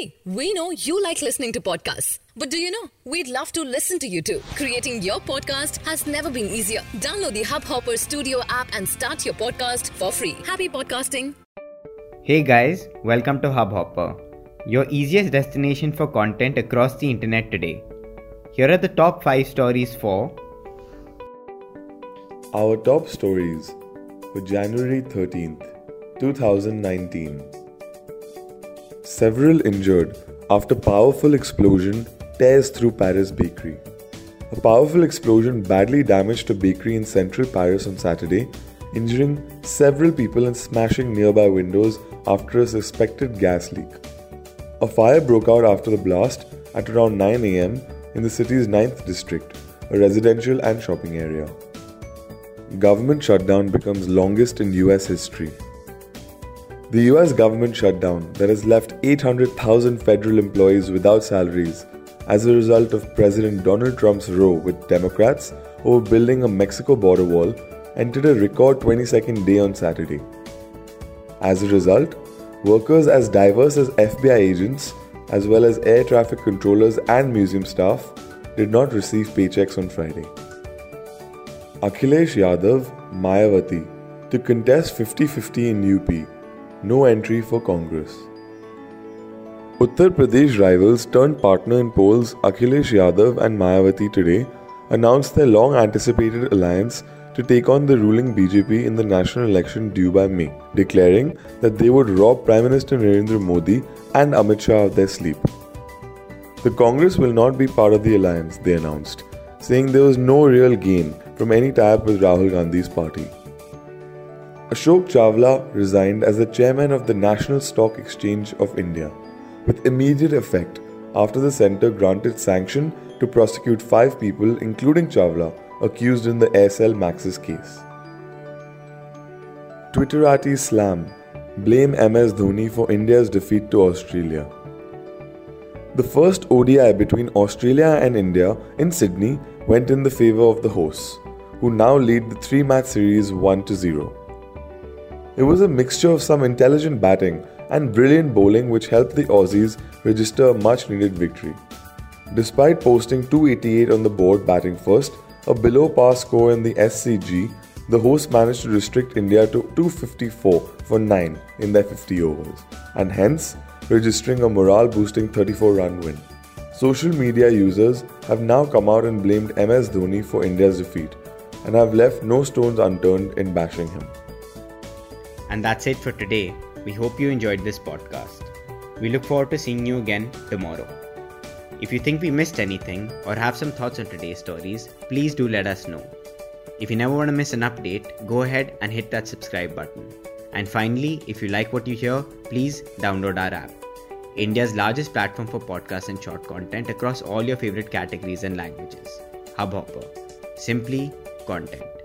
See, we know you like listening to podcasts. But do you know? We'd love to listen to you too. Creating your podcast has never been easier. Download the Hubhopper Studio app and start your podcast for free. Happy podcasting. Hey guys, welcome to Hubhopper, your easiest destination for content across the internet today. Here are the top 5 stories for Our top stories for January 13th, 2019. Several injured after powerful explosion tears through Paris bakery. A powerful explosion badly damaged a bakery in central Paris on Saturday, injuring several people and smashing nearby windows after a suspected gas leak. A fire broke out after the blast at around 9 am in the city's 9th district, a residential and shopping area. Government shutdown becomes longest in US history. The US government shutdown that has left 800,000 federal employees without salaries as a result of President Donald Trump's row with Democrats over building a Mexico border wall entered a record 22nd day on Saturday. As a result, workers as diverse as FBI agents, as well as air traffic controllers and museum staff, did not receive paychecks on Friday. Akhilesh Yadav, Mayawati, to contest 50 50 in UP, no entry for Congress. Uttar Pradesh rivals turned partner in polls Akhilesh Yadav and Mayawati today announced their long anticipated alliance to take on the ruling BJP in the national election due by May, declaring that they would rob Prime Minister Narendra Modi and Amit Shah of their sleep. The Congress will not be part of the alliance, they announced, saying there was no real gain from any tie up with Rahul Gandhi's party. Ashok Chawla resigned as the chairman of the National Stock Exchange of India with immediate effect after the centre granted sanction to prosecute five people, including Chawla, accused in the Aircel Maxis case. Twitterati slam blame MS Dhoni for India's defeat to Australia. The first ODI between Australia and India in Sydney went in the favour of the hosts, who now lead the three match series 1 0. It was a mixture of some intelligent batting and brilliant bowling which helped the Aussies register a much needed victory. Despite posting 288 on the board batting first, a below par score in the SCG, the hosts managed to restrict India to 254 for 9 in their 50 overs, and hence registering a morale boosting 34 run win. Social media users have now come out and blamed MS Dhoni for India's defeat and have left no stones unturned in bashing him. And that's it for today. We hope you enjoyed this podcast. We look forward to seeing you again tomorrow. If you think we missed anything or have some thoughts on today's stories, please do let us know. If you never want to miss an update, go ahead and hit that subscribe button. And finally, if you like what you hear, please download our app. India's largest platform for podcasts and short content across all your favorite categories and languages. Hubhopper. Simply content.